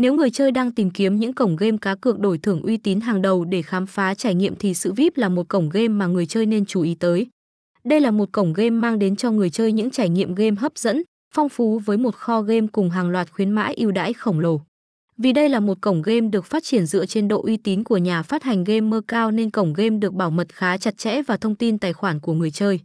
Nếu người chơi đang tìm kiếm những cổng game cá cược đổi thưởng uy tín hàng đầu để khám phá trải nghiệm thì sự VIP là một cổng game mà người chơi nên chú ý tới. Đây là một cổng game mang đến cho người chơi những trải nghiệm game hấp dẫn, phong phú với một kho game cùng hàng loạt khuyến mãi ưu đãi khổng lồ. Vì đây là một cổng game được phát triển dựa trên độ uy tín của nhà phát hành gamer cao nên cổng game được bảo mật khá chặt chẽ và thông tin tài khoản của người chơi.